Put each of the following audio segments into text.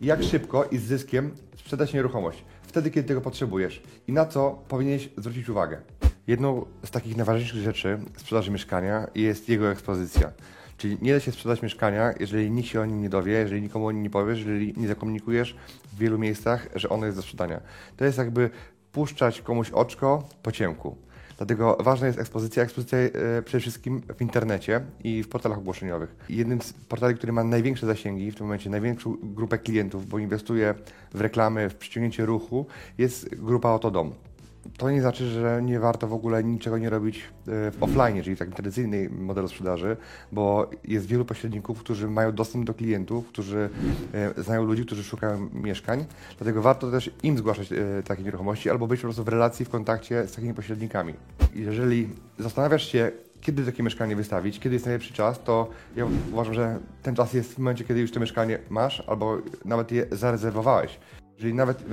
Jak szybko i z zyskiem sprzedać nieruchomość? Wtedy, kiedy tego potrzebujesz. I na co powinieneś zwrócić uwagę? Jedną z takich najważniejszych rzeczy sprzedaży mieszkania jest jego ekspozycja. Czyli nie da się sprzedać mieszkania, jeżeli nikt się o nim nie dowie, jeżeli nikomu o nim nie powiesz, jeżeli nie zakomunikujesz w wielu miejscach, że ono jest do sprzedania. To jest jakby puszczać komuś oczko po ciemku. Dlatego ważna jest ekspozycja. Ekspozycja e, przede wszystkim w internecie i w portalach ogłoszeniowych. Jednym z portali, który ma największe zasięgi, w tym momencie największą grupę klientów, bo inwestuje w reklamy, w przyciągnięcie ruchu, jest grupa Otodom. To nie znaczy, że nie warto w ogóle niczego nie robić e, w offline, czyli w takim tradycyjnym modelu sprzedaży, bo jest wielu pośredników, którzy mają dostęp do klientów, którzy e, znają ludzi, którzy szukają mieszkań. Dlatego warto też im zgłaszać e, takie nieruchomości albo być po prostu w relacji, w kontakcie z takimi pośrednikami. Jeżeli zastanawiasz się, kiedy takie mieszkanie wystawić, kiedy jest najlepszy czas, to ja uważam, że ten czas jest w momencie, kiedy już to mieszkanie masz albo nawet je zarezerwowałeś. Jeżeli nawet y,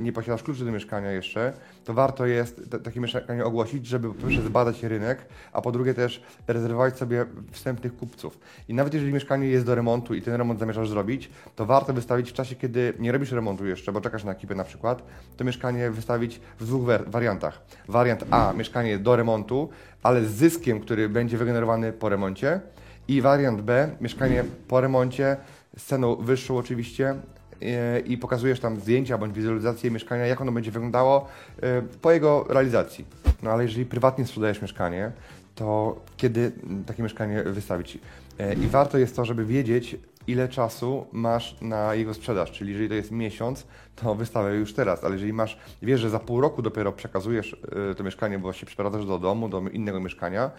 nie posiadasz kluczy do mieszkania jeszcze, to warto jest takie mieszkanie ogłosić, żeby po pierwsze zbadać rynek, a po drugie też rezerwować sobie wstępnych kupców. I nawet jeżeli mieszkanie jest do remontu i ten remont zamierzasz zrobić, to warto wystawić w czasie, kiedy nie robisz remontu jeszcze, bo czekasz na ekipę na przykład, to mieszkanie wystawić w dwóch wariantach. Wariant A, mieszkanie do remontu, ale z zyskiem, który będzie wygenerowany po remoncie i wariant B, mieszkanie po remoncie, z ceną wyższą oczywiście, i pokazujesz tam zdjęcia bądź wizualizację mieszkania, jak ono będzie wyglądało e, po jego realizacji. No ale jeżeli prywatnie sprzedajesz mieszkanie, to kiedy takie mieszkanie wystawić? E, I warto jest to, żeby wiedzieć, ile czasu masz na jego sprzedaż. Czyli jeżeli to jest miesiąc, to wystawiaj już teraz, ale jeżeli masz, wiesz, że za pół roku dopiero przekazujesz e, to mieszkanie, bo się przeprowadzasz do domu, do innego mieszkania,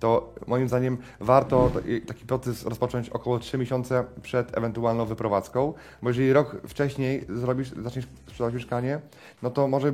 to moim zdaniem warto taki proces rozpocząć około 3 miesiące przed ewentualną wyprowadzką, bo jeżeli rok wcześniej zrobisz, zaczniesz sprzedawać mieszkanie, no to może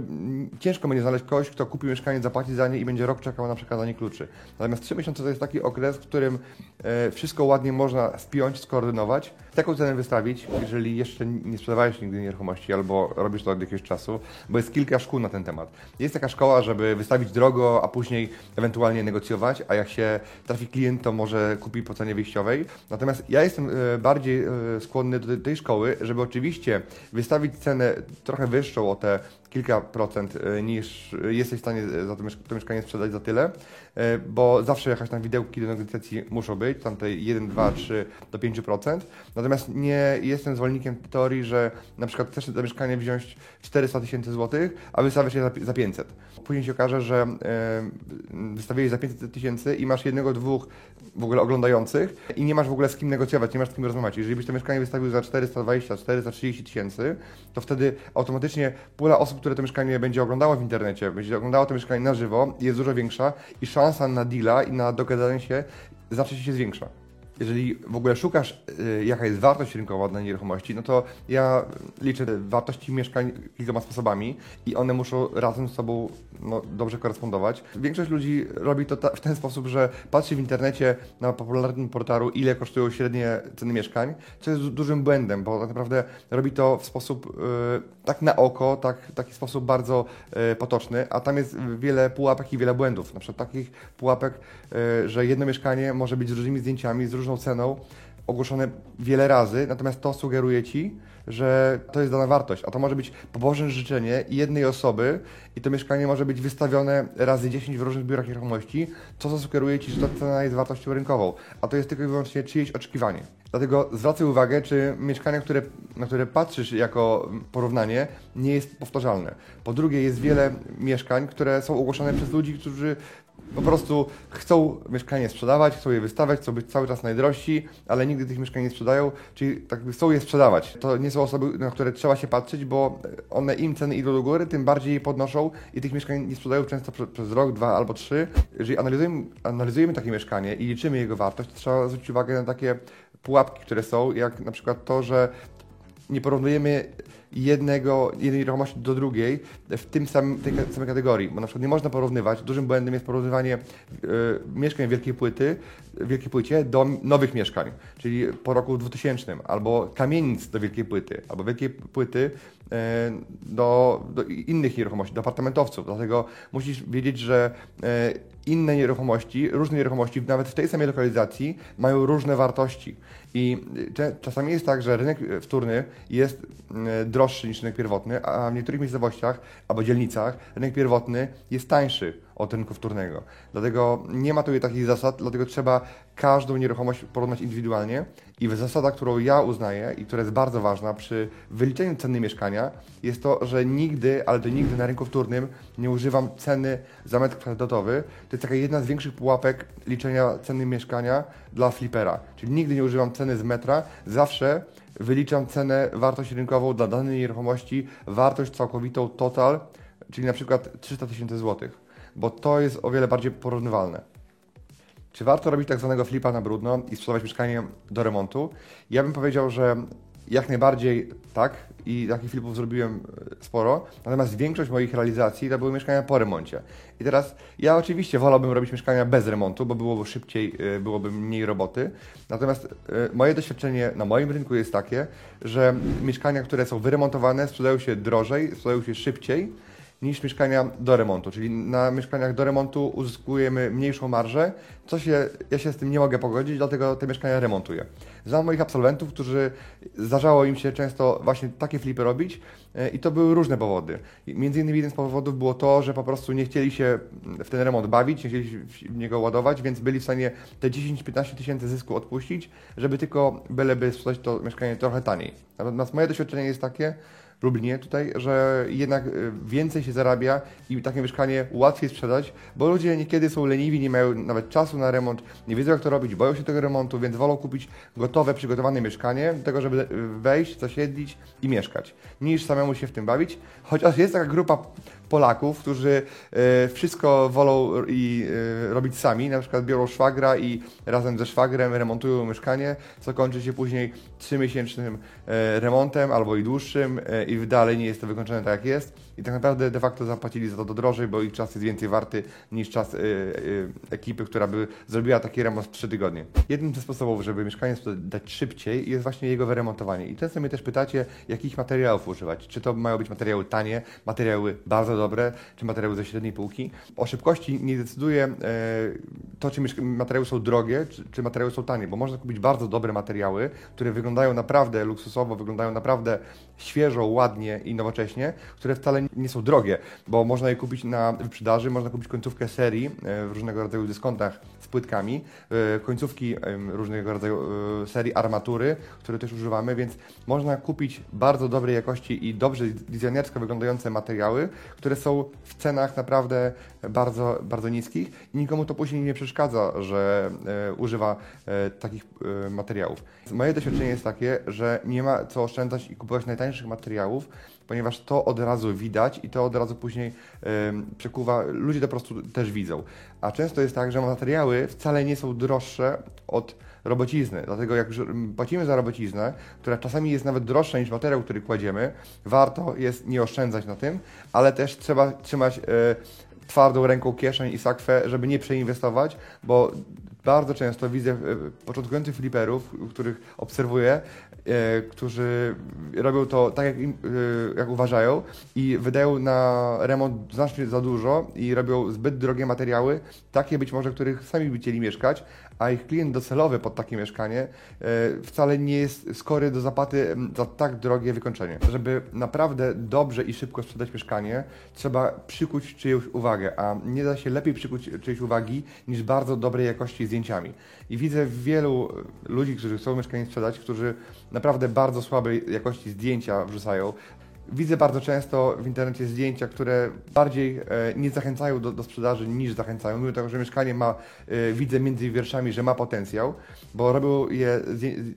ciężko będzie znaleźć kogoś, kto kupi mieszkanie, zapłaci za nie i będzie rok czekał na przekazanie kluczy. Natomiast 3 miesiące to jest taki okres, w którym e, wszystko ładnie można spiąć, skoordynować, taką cenę wystawić, jeżeli jeszcze nie sprzedawałeś nigdy nieruchomości albo robisz to od jakiegoś czasu, bo jest kilka szkół na ten temat. Jest taka szkoła, żeby wystawić drogo, a później ewentualnie negocjować, a jak się trafi klient, to może kupi po cenie wyjściowej. Natomiast ja jestem e, bardziej e, skłonny do tej szkoły, żeby oczywiście wystawić cenę trochę wyższą o te kilka procent e, niż jesteś w stanie za to, to mieszkanie sprzedać za tyle, e, bo zawsze jakaś tam widełki do negocjacji muszą być, tam tej 1, 2, 3 do 5%. Natomiast nie jestem zwolennikiem teorii, że na przykład chcesz za mieszkanie wziąć 400 tysięcy złotych, a wystawiasz je za 500. Później się okaże, że e, wystawiłeś za 500 tysięcy i masz jednego, dwóch w ogóle oglądających i nie masz w ogóle z kim negocjować, nie masz z kim rozmawiać. Jeżeli byś to mieszkanie wystawił za 420, 430 tysięcy, to wtedy automatycznie pula osób, które to mieszkanie będzie oglądało w internecie, będzie oglądało to mieszkanie na żywo, jest dużo większa i szansa na deala i na dogadanie się znacznie się zwiększa jeżeli w ogóle szukasz, y, jaka jest wartość rynkowa na nieruchomości, no to ja liczę wartości mieszkań kilkoma sposobami i one muszą razem z sobą no, dobrze korespondować. Większość ludzi robi to w ten sposób, że patrzy w internecie na popularnym portalu, ile kosztują średnie ceny mieszkań, co jest dużym błędem, bo tak naprawdę robi to w sposób y, tak na oko, tak, taki sposób bardzo y, potoczny, a tam jest wiele pułapek i wiele błędów. Na przykład takich pułapek, y, że jedno mieszkanie może być z różnymi zdjęciami, z różną ceną, ogłoszone wiele razy, natomiast to sugeruje Ci, że to jest dana wartość, a to może być pobożne życzenie jednej osoby i to mieszkanie może być wystawione razy 10 w różnych biurach nieruchomości, co zasugeruje Ci, że ta cena jest wartością rynkową, a to jest tylko i wyłącznie czyjeś oczekiwanie. Dlatego zwracaj uwagę, czy mieszkanie, które, na które patrzysz jako porównanie, nie jest powtarzalne. Po drugie, jest wiele mieszkań, które są ogłoszone przez ludzi, którzy po prostu chcą mieszkanie sprzedawać, chcą je wystawiać, chcą być cały czas najdrożsi, ale nigdy tych mieszkań nie sprzedają, czyli tak chcą je sprzedawać. To nie są osoby, na które trzeba się patrzeć, bo one im ceny idą do góry, tym bardziej je podnoszą i tych mieszkań nie sprzedają często przez, przez rok, dwa albo trzy. Jeżeli analizujemy, analizujemy takie mieszkanie i liczymy jego wartość, to trzeba zwrócić uwagę na takie pułapki, które są, jak na przykład to, że nie porównujemy jednego, jednej nieruchomości do drugiej w tym samym, tej samej kategorii, bo na przykład nie można porównywać, dużym błędem jest porównywanie e, mieszkań wielkiej płyty, wielkiej płycie do nowych mieszkań, czyli po roku 2000, albo kamienic do wielkiej płyty, albo wielkiej płyty e, do, do innych nieruchomości, do apartamentowców. Dlatego musisz wiedzieć, że e, inne nieruchomości, różne nieruchomości, nawet w tej samej lokalizacji, mają różne wartości. I czasami jest tak, że rynek wtórny jest droższy niż rynek pierwotny, a w niektórych miejscowościach albo dzielnicach rynek pierwotny jest tańszy od rynku wtórnego. Dlatego nie ma tutaj takich zasad, dlatego trzeba każdą nieruchomość porównać indywidualnie i zasada, którą ja uznaję i która jest bardzo ważna przy wyliczeniu ceny mieszkania jest to, że nigdy, ale to nigdy na rynku wtórnym nie używam ceny za metr kwadratowy. To jest taka jedna z większych pułapek liczenia ceny mieszkania dla flipera. Czyli nigdy nie używam ceny z metra, zawsze wyliczam cenę, wartość rynkową dla danej nieruchomości, wartość całkowitą total, czyli na przykład 300 tysięcy złotych, bo to jest o wiele bardziej porównywalne. Czy warto robić tak zwanego flipa na brudno i sprzedawać mieszkanie do remontu? Ja bym powiedział, że jak najbardziej tak i takich flipów zrobiłem e, sporo, natomiast większość moich realizacji to były mieszkania po remoncie. I teraz ja oczywiście wolałbym robić mieszkania bez remontu, bo byłoby szybciej, e, byłoby mniej roboty. Natomiast e, moje doświadczenie na moim rynku jest takie, że mieszkania, które są wyremontowane, sprzedają się drożej, sprzedają się szybciej niż mieszkania do remontu. Czyli na mieszkaniach do remontu uzyskujemy mniejszą marżę, co się, ja się z tym nie mogę pogodzić, dlatego te mieszkania remontuję. Znam moich absolwentów, którzy zdarzało im się często właśnie takie flipy robić e, i to były różne powody. Między innymi jeden z powodów było to, że po prostu nie chcieli się w ten remont bawić, nie chcieli w niego ładować, więc byli w stanie te 10-15 tysięcy zysku odpuścić, żeby tylko byleby sprzedać to mieszkanie trochę taniej. Natomiast moje doświadczenie jest takie, Lublinie tutaj, że jednak y, więcej się zarabia i takie mieszkanie łatwiej sprzedać, bo ludzie niekiedy są leniwi, nie mają nawet czasu na remont, nie wiedzą jak to robić, boją się tego remontu, więc wolą kupić gotowe, przygotowane mieszkanie do tego, żeby y, wejść, zasiedlić i mieszkać, niż samemu się w tym bawić. Chociaż jest taka grupa Polaków, którzy e, wszystko wolą i e, robić sami, na przykład biorą szwagra i razem ze szwagrem remontują mieszkanie, co kończy się później trzymiesięcznym e, remontem albo i dłuższym i dalej nie jest to wykończone tak jak jest i tak naprawdę de facto zapłacili za to drożej, bo ich czas jest więcej warty niż czas ekipy, która by zrobiła taki remont w 3 tygodnie. Jednym ze sposobów, żeby mieszkanie sprzedać szybciej jest właśnie jego wyremontowanie i często mnie też pytacie, jakich materiałów używać, czy to mają być materiały tanie, materiały bardzo dobre, czy materiały ze średniej półki. O szybkości nie decyduje to, czy materiały są drogie, czy, czy materiały są tanie, bo można kupić bardzo dobre materiały, które wyglądają naprawdę luksusowo, wyglądają naprawdę świeżo, ładnie i nowocześnie, które wcale nie są drogie, bo można je kupić na wyprzedaży, można kupić końcówkę serii e, w różnego rodzaju dyskontach z płytkami, e, końcówki różnego rodzaju serii armatury, które też używamy, więc można kupić bardzo dobrej jakości i dobrze designersko wyglądające materiały, które są w cenach naprawdę bardzo, bardzo niskich i nikomu to później nie przeszkadza, że e, używa e, takich e, materiałów. Moje doświadczenie jest takie, że nie ma co oszczędzać i kupować najtańszych materiałów, ponieważ to od razu widać i to od razu później przekuwa, ludzie to po prostu też widzą. A często jest tak, że materiały wcale nie są droższe od robocizny. Dlatego jak płacimy za robociznę, która czasami jest nawet droższa niż materiał, który kładziemy, warto jest nie oszczędzać na tym, ale też trzeba trzymać e, twardą ręką kieszeń i sakwę, żeby nie przeinwestować, bo bardzo często widzę e, początkujących fliperów, których obserwuję, e, którzy robią to tak, jak, im, e, jak uważają i wydają na remont znacznie za dużo i robią zbyt drogie materiały, takie być może, których sami by chcieli mieszkać, a ich klient docelowy pod takie mieszkanie wcale nie jest skory do zapłaty za tak drogie wykończenie. Żeby naprawdę dobrze i szybko sprzedać mieszkanie, trzeba przykuć czyjąś uwagę, a nie da się lepiej przykuć czyjejś uwagi niż bardzo dobrej jakości zdjęciami. I widzę wielu ludzi, którzy chcą mieszkanie sprzedać, którzy naprawdę bardzo słabej jakości zdjęcia wrzucają, Widzę bardzo często w internecie zdjęcia, które bardziej e, nie zachęcają do, do sprzedaży niż zachęcają. Mimo tego, że mieszkanie ma, e, widzę między wierszami, że ma potencjał, bo robią, je,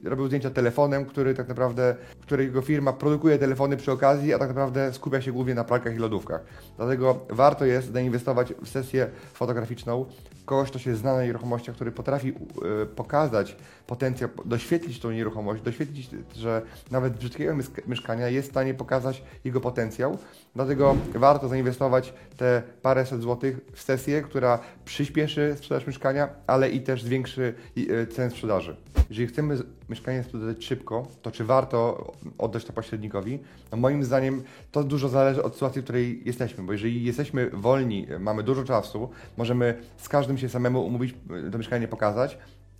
robią zdjęcia telefonem, który tak naprawdę, którego firma produkuje telefony przy okazji, a tak naprawdę skupia się głównie na pralkach i lodówkach. Dlatego warto jest zainwestować w sesję fotograficzną kogoś, kto się zna na nieruchomościach, który potrafi e, pokazać potencjał, doświetlić tą nieruchomość, doświetlić, że nawet brzydkiego mieszkania jest w stanie pokazać jego potencjał. Dlatego warto zainwestować te paręset złotych w sesję, która przyspieszy sprzedaż mieszkania, ale i też zwiększy e, cenę sprzedaży. Jeżeli chcemy mieszkanie sprzedać szybko, to czy warto oddać to pośrednikowi? No moim zdaniem to dużo zależy od sytuacji, w której jesteśmy, bo jeżeli jesteśmy wolni, mamy dużo czasu, możemy z każdym się samemu umówić, to mieszkanie pokazać,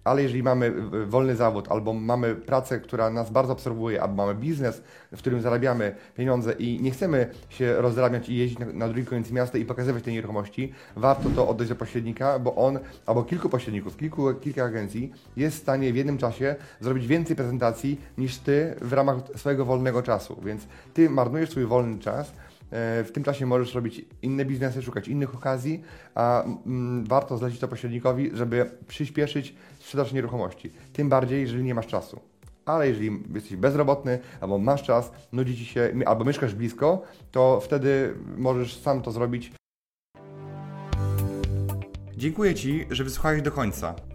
ale jeżeli mamy wolny zawód, albo mamy pracę, która nas bardzo absorbuje, albo mamy biznes, w którym zarabiamy pieniądze i nie chcemy się rozrabiać i jeździć na, na drugi koniec miasta i pokazywać tej nieruchomości, warto to oddać do pośrednika, bo on, albo kilku pośredników, kilku, kilka agencji jest w stanie w jednym czasie zrobić więcej prezentacji niż Ty w ramach swojego wolnego czasu. Więc Ty marnujesz swój wolny czas, E, w tym czasie możesz robić inne biznesy, szukać innych okazji, a mm, warto zlecić to pośrednikowi, żeby przyspieszyć sprzedaż nieruchomości. Tym bardziej, jeżeli nie masz czasu. Ale jeżeli jesteś bezrobotny, albo masz czas, nudzi ci się, albo mieszkasz blisko, to wtedy możesz sam to zrobić. Dziękuję Ci, że wysłuchałeś do końca.